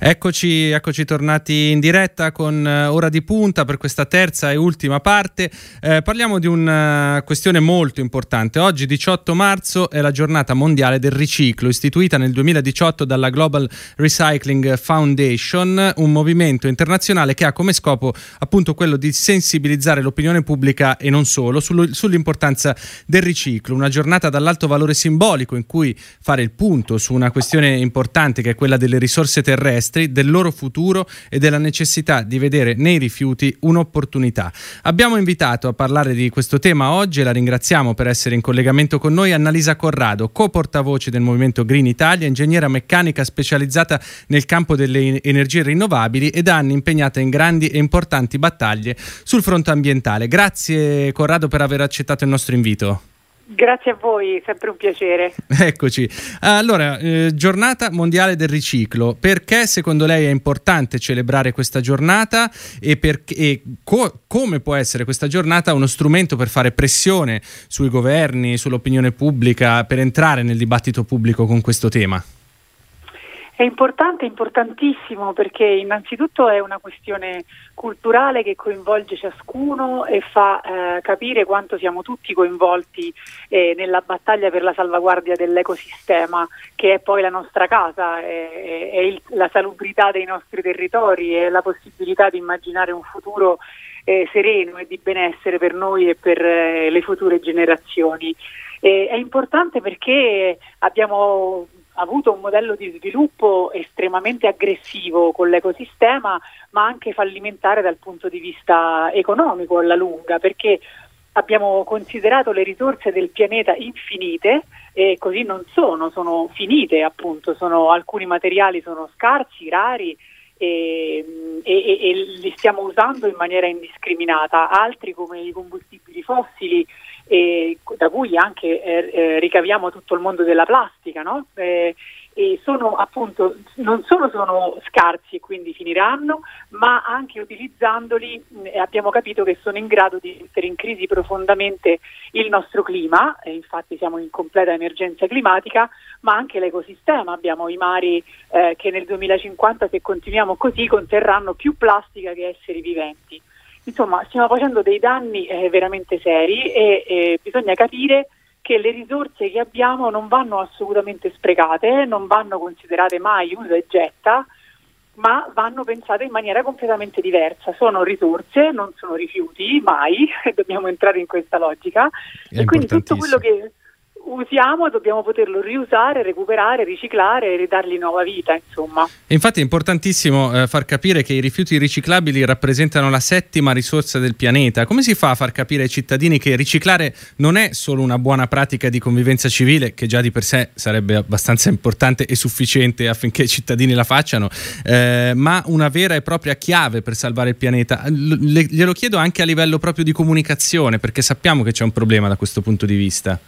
Eccoci, eccoci tornati in diretta con uh, Ora di Punta per questa terza e ultima parte. Eh, parliamo di una uh, questione molto importante. Oggi, 18 marzo, è la giornata mondiale del riciclo, istituita nel 2018 dalla Global Recycling Foundation, un movimento internazionale che ha come scopo appunto quello di sensibilizzare l'opinione pubblica e non solo sullo, sull'importanza del riciclo. Una giornata dall'alto valore simbolico in cui fare il punto su una questione importante che è quella delle risorse terrestri esteri, del loro futuro e della necessità di vedere nei rifiuti un'opportunità. Abbiamo invitato a parlare di questo tema oggi e la ringraziamo per essere in collegamento con noi Annalisa Corrado, co-portavoce del Movimento Green Italia, ingegnera meccanica specializzata nel campo delle energie rinnovabili e da anni impegnata in grandi e importanti battaglie sul fronte ambientale. Grazie Corrado per aver accettato il nostro invito. Grazie a voi, sempre un piacere. Eccoci. Allora, eh, giornata mondiale del riciclo. Perché secondo lei è importante celebrare questa giornata e, per, e co- come può essere questa giornata uno strumento per fare pressione sui governi, sull'opinione pubblica, per entrare nel dibattito pubblico con questo tema? È importante, importantissimo perché innanzitutto è una questione culturale che coinvolge ciascuno e fa eh, capire quanto siamo tutti coinvolti eh, nella battaglia per la salvaguardia dell'ecosistema che è poi la nostra casa, è, è il, la salubrità dei nostri territori e la possibilità di immaginare un futuro eh, sereno e di benessere per noi e per eh, le future generazioni. è importante perché abbiamo avuto un modello di sviluppo estremamente aggressivo con l'ecosistema, ma anche fallimentare dal punto di vista economico alla lunga, perché abbiamo considerato le risorse del pianeta infinite e così non sono, sono finite appunto, sono, alcuni materiali sono scarsi, rari e, e, e, li stiamo usando in maniera indiscriminata, altri come i combustibili fossili da cui anche eh, eh, ricaviamo tutto il mondo della plastica, no? Eh, e sono appunto non solo sono scarsi e quindi finiranno, ma anche utilizzandoli mh, abbiamo capito che sono in grado di mettere in crisi profondamente il nostro clima, e infatti siamo in completa emergenza climatica, ma anche l'ecosistema. Abbiamo i mari eh, che nel 2050 se continuiamo così conterranno più plastica che esseri viventi. Insomma, stiamo facendo dei danni eh, veramente seri e eh, bisogna capire che le risorse che abbiamo non vanno assolutamente sprecate, non vanno considerate mai usa e getta, ma vanno pensate in maniera completamente diversa. Sono risorse, non sono rifiuti, mai, dobbiamo entrare in questa logica. È e quindi tutto quello che usiamo dobbiamo poterlo riusare, recuperare, riciclare e ridargli nuova vita, insomma. infatti è importantissimo eh, far capire che i rifiuti riciclabili rappresentano la settima risorsa del pianeta. Come si fa a far capire ai cittadini che riciclare non è solo una buona pratica di convivenza civile, che già di per sé sarebbe abbastanza importante e sufficiente affinché i cittadini la facciano, eh, ma una vera e propria chiave per salvare il pianeta? Le, glielo chiedo anche a livello proprio di comunicazione, perché sappiamo che c'è un problema da questo punto di vista.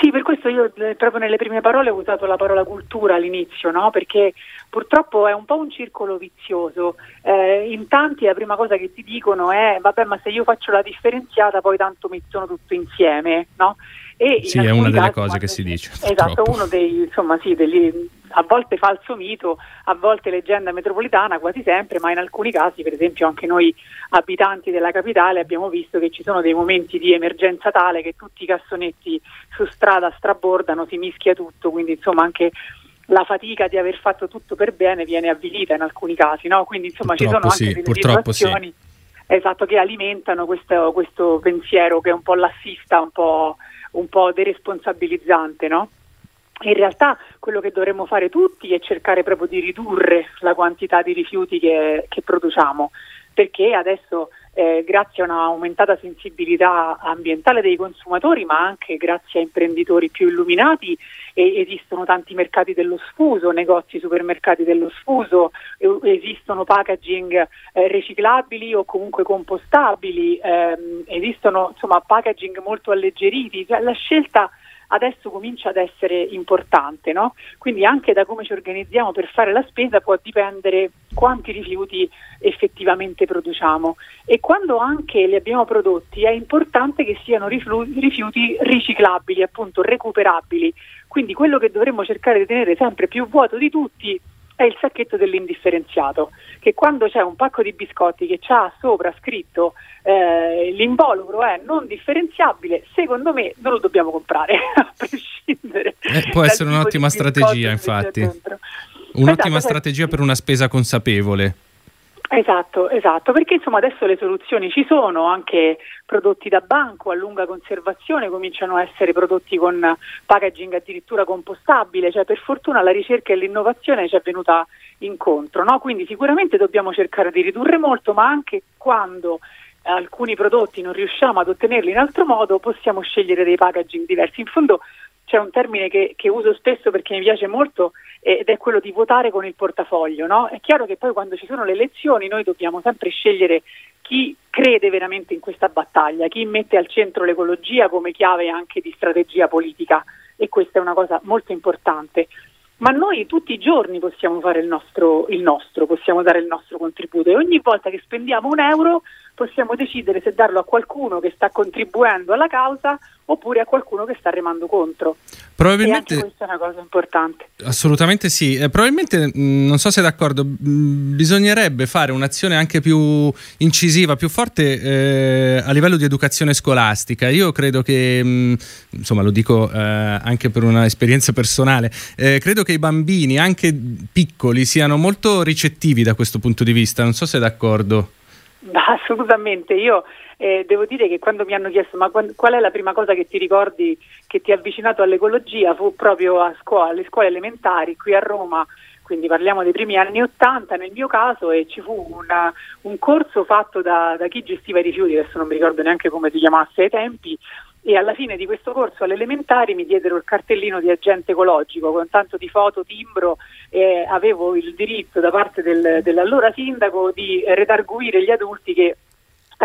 Sì, per questo io eh, proprio nelle prime parole ho usato la parola cultura all'inizio, no? perché purtroppo è un po' un circolo vizioso. Eh, in tanti la prima cosa che ti dicono è vabbè ma se io faccio la differenziata poi tanto mettono tutto insieme. No? E sì, è una delle cose che si dice. Esatto, uno dei, insomma, sì, degli, a volte falso mito, a volte leggenda metropolitana, quasi sempre, ma in alcuni casi, per esempio anche noi abitanti della capitale abbiamo visto che ci sono dei momenti di emergenza tale che tutti i cassonetti su strada strabordano, si mischia tutto, quindi insomma anche la fatica di aver fatto tutto per bene viene avvilita in alcuni casi, no? quindi insomma purtroppo ci sono anche sì, delle situazioni sì. esatto, che alimentano questo, questo, pensiero che è un po' lassista, un po', un po deresponsabilizzante, no? In realtà quello che dovremmo fare tutti è cercare proprio di ridurre la quantità di rifiuti che, che produciamo, perché adesso eh, grazie a un'aumentata sensibilità ambientale dei consumatori, ma anche grazie a imprenditori più illuminati, eh, esistono tanti mercati dello sfuso, negozi supermercati dello sfuso, esistono packaging eh, riciclabili o comunque compostabili, ehm, esistono insomma packaging molto alleggeriti, cioè, la scelta adesso comincia ad essere importante, no? quindi anche da come ci organizziamo per fare la spesa può dipendere quanti rifiuti effettivamente produciamo e quando anche li abbiamo prodotti è importante che siano rifiuti riciclabili, appunto recuperabili, quindi quello che dovremmo cercare di tenere sempre più vuoto di tutti è il sacchetto dell'indifferenziato, che quando c'è un pacco di biscotti che ha sopra scritto eh, l'involucro è non differenziabile, secondo me non lo dobbiamo comprare, a prescindere. Eh, può essere un'ottima strategia, infatti. Un'ottima esatto, strategia per una spesa consapevole. Esatto, esatto, perché insomma adesso le soluzioni ci sono, anche prodotti da banco a lunga conservazione cominciano a essere prodotti con packaging addirittura compostabile, cioè per fortuna la ricerca e l'innovazione ci è venuta incontro, no? quindi sicuramente dobbiamo cercare di ridurre molto, ma anche quando alcuni prodotti non riusciamo ad ottenerli in altro modo possiamo scegliere dei packaging diversi. In fondo c'è un termine che, che, uso spesso perché mi piace molto ed è quello di votare con il portafoglio. No? È chiaro che poi quando ci sono le elezioni noi dobbiamo sempre scegliere chi crede veramente in questa battaglia, chi mette al centro l'ecologia come chiave anche di strategia politica e questa è una cosa molto importante. Ma noi tutti i giorni possiamo fare il nostro, il nostro, possiamo dare il nostro contributo e ogni volta che spendiamo un euro possiamo decidere se darlo a qualcuno che sta contribuendo alla causa oppure a qualcuno che sta remando contro. Probabilmente, e anche questa è una cosa importante. Assolutamente sì. Eh, probabilmente, mh, mm, non so se è d'accordo, mh, mm, bisognerebbe fare un'azione anche più incisiva, più forte eh, a livello di educazione scolastica. Io credo che, mh, mm, insomma lo dico eh, anche per un'esperienza personale, eh, credo che i bambini, anche piccoli, siano molto ricettivi da questo punto di vista. Non so se è d'accordo. Assolutamente, io eh, devo dire che quando mi hanno chiesto ma qual è la prima cosa che ti ricordi che ti ha avvicinato all'ecologia? Fu proprio a scuola, alle scuole elementari qui a Roma, quindi parliamo dei primi anni Ottanta nel mio caso e ci fu una, un corso fatto da, da chi gestiva i rifiuti, adesso non mi ricordo neanche come si chiamasse ai tempi, e alla fine di questo corso alle elementari mi diedero il cartellino di agente ecologico con tanto di foto, timbro e avevo il diritto da parte del, dell'allora sindaco di redarguire gli adulti che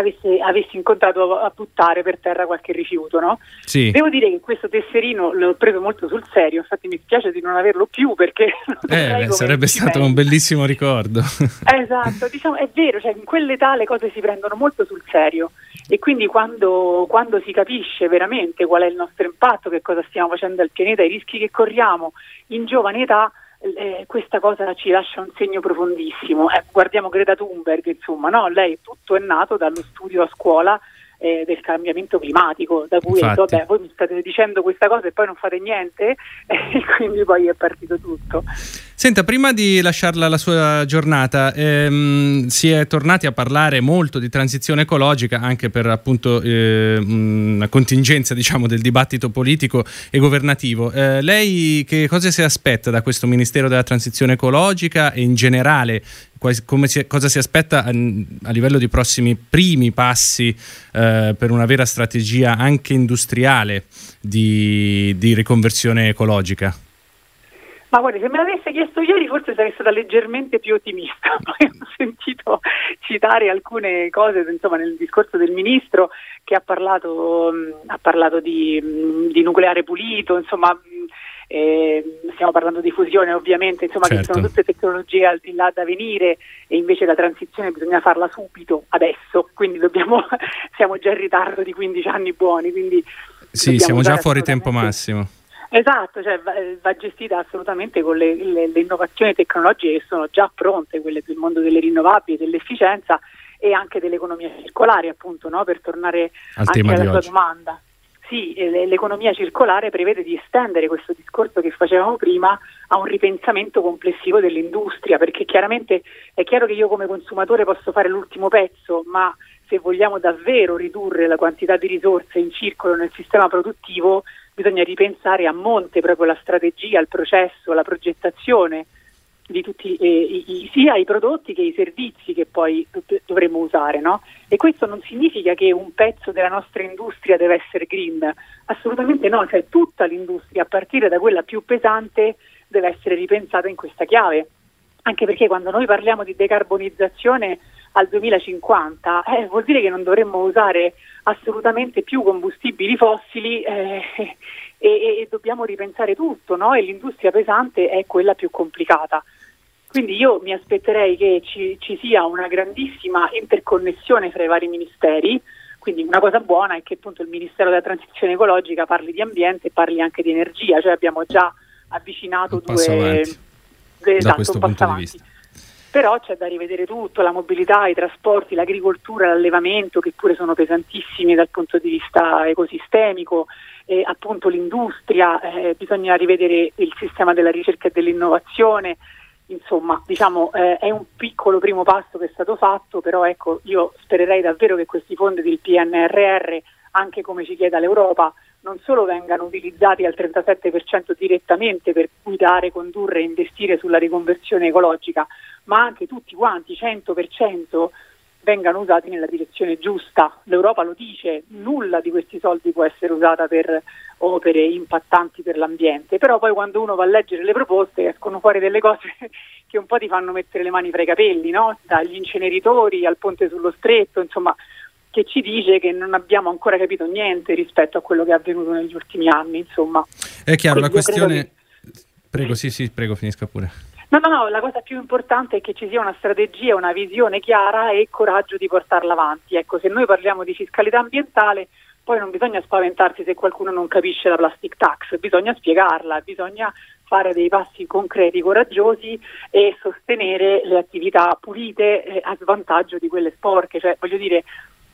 avesse, avessi incontrato a buttare per terra qualche rifiuto. No? Sì. Devo dire che questo tesserino l'ho preso molto sul serio, infatti mi spiace di non averlo più perché eh, sarebbe stato un bellissimo ricordo. esatto, diciamo, è vero, cioè, in quell'età le cose si prendono molto sul serio e quindi quando, quando si capisce veramente qual è il nostro impatto, che cosa stiamo facendo al pianeta, i rischi che corriamo in giovane età, eh, questa cosa ci lascia un segno profondissimo. Eh, guardiamo Greta Thunberg, insomma, no? lei tutto è nato dallo studio a scuola eh, del cambiamento climatico, da cui detto, vabbè, voi mi state dicendo questa cosa e poi non fate niente, e quindi poi è partito tutto. Senta, prima di lasciarla alla sua giornata, ehm, si è tornati a parlare molto di transizione ecologica anche per appunto eh, una contingenza diciamo, del dibattito politico e governativo. Eh, lei che cosa si aspetta da questo Ministero della Transizione Ecologica e in generale si, cosa si aspetta a, a, livello di prossimi primi passi eh, per una vera strategia anche industriale di, di riconversione ecologica? Ma guardi, se me l'avesse chiesto ieri forse sarei stata leggermente più ottimista, poi ho sentito citare alcune cose insomma, nel discorso del ministro che ha parlato, mh, ha parlato di, mh, di, nucleare pulito, insomma mh, eh, stiamo parlando di fusione ovviamente, insomma certo. che sono tutte tecnologie al di là da venire e invece la transizione bisogna farla subito, adesso, quindi dobbiamo, siamo già in ritardo di 15 anni buoni. Quindi sì, siamo già fuori tempo massimo. Esatto, cioè va, va, gestita assolutamente con le, le, le, innovazioni tecnologiche che sono già pronte, quelle del mondo delle rinnovabili, dell'efficienza e anche dell'economia circolare, appunto, no? per tornare Al anche alla sua domanda. Sì, l'economia circolare prevede di estendere questo discorso che facevamo prima a un ripensamento complessivo dell'industria, perché chiaramente è chiaro che io come consumatore posso fare l'ultimo pezzo, ma se vogliamo davvero ridurre la quantità di risorse in circolo nel sistema produttivo, bisogna ripensare a monte proprio la strategia, il processo, la progettazione di tutti, eh, i, sia i prodotti che i servizi che poi dovremmo usare. No? E questo non significa che un pezzo della nostra industria deve essere green, assolutamente no, cioè tutta l'industria, a partire da quella più pesante, deve essere ripensata in questa chiave. Anche perché quando noi parliamo di decarbonizzazione al 2050 eh, vuol dire che non dovremmo usare assolutamente più combustibili fossili eh, e, e, dobbiamo ripensare tutto no? e l'industria pesante è quella più complicata. Quindi io mi aspetterei che ci, ci, sia una grandissima interconnessione fra i vari ministeri, quindi una cosa buona è che appunto il Ministero della Transizione Ecologica parli di ambiente e parli anche di energia, cioè abbiamo già avvicinato due, da esatto, questo punto avanti. di vista però c'è da rivedere tutto, la mobilità, i trasporti, l'agricoltura, l'allevamento che pure sono pesantissimi dal punto di vista ecosistemico, eh, appunto l'industria, eh, bisogna rivedere il sistema della ricerca e dell'innovazione, insomma diciamo eh, è un piccolo primo passo che è stato fatto, però ecco io spererei davvero che questi fondi del PNRR, anche come ci chiede l'Europa, non solo vengano utilizzati al 37% direttamente per guidare, condurre e investire sulla riconversione ecologica, ma anche tutti quanti, 100%, vengano usati nella direzione giusta. L'Europa lo dice, nulla di questi soldi può essere usata per opere impattanti per l'ambiente, però poi quando uno va a leggere le proposte escono fuori delle cose che un po' ti fanno mettere le mani fra i capelli, no? dagli inceneritori al ponte sullo stretto, insomma che ci dice che non abbiamo ancora capito niente rispetto a quello che è avvenuto negli ultimi anni. Insomma. È chiaro, Quindi la questione... Che... Prego, sì, sì, prego, finisca pure. No, no, no, la cosa più importante è che ci sia una strategia, una visione chiara e coraggio di portarla avanti. Ecco, se noi parliamo di fiscalità ambientale, poi non bisogna spaventarsi se qualcuno non capisce la plastic tax, bisogna spiegarla, bisogna fare dei passi concreti, coraggiosi e sostenere le attività pulite eh, a svantaggio di quelle sporche. Cioè, voglio dire,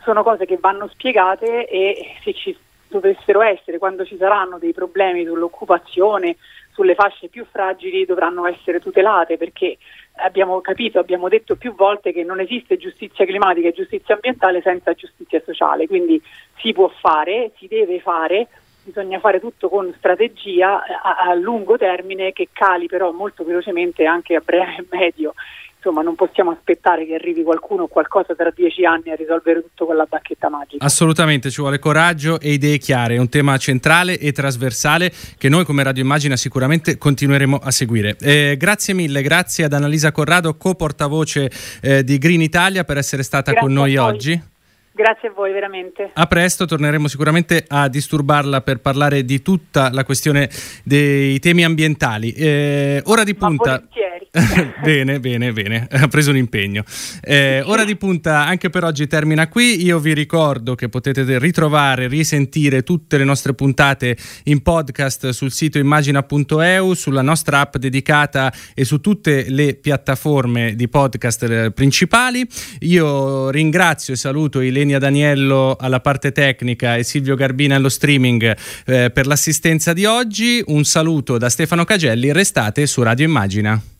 sono cose che vanno spiegate e se ci dovessero essere, quando ci saranno dei problemi sull'occupazione, sulle fasce più fragili, dovranno essere tutelate perché abbiamo capito, abbiamo detto più volte che non esiste giustizia climatica e giustizia ambientale senza giustizia sociale, quindi si può fare, si deve fare, bisogna fare tutto con strategia a, a lungo termine che cali però molto velocemente anche a breve e medio insomma non possiamo aspettare che arrivi qualcuno o qualcosa tra dieci anni a risolvere tutto con la bacchetta magica. Assolutamente, ci vuole coraggio e idee chiare, è un tema centrale e trasversale che noi come Radio Immagina sicuramente continueremo a seguire. Eh, grazie mille, grazie ad Annalisa Corrado, co-portavoce eh, di Green Italia per essere stata grazie con noi oggi. Grazie a voi, veramente. A presto, torneremo sicuramente a disturbarla per parlare di tutta la questione dei temi ambientali. Eh, ora di punta. bene, bene, bene, ha preso un impegno. Eh, ora di punta anche per oggi termina qui. Io vi ricordo che potete ritrovare, risentire tutte le nostre puntate in podcast sul sito immagina.eu, sulla nostra app dedicata e su tutte le piattaforme di podcast eh, principali. Io ringrazio e saluto Ilenia Daniello alla parte tecnica e Silvio Garbina allo streaming eh, per l'assistenza di oggi. Un saluto da Stefano Cagelli, restate su Radio Immagina.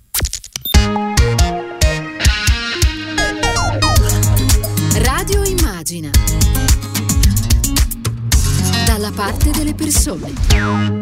Parte delle persone.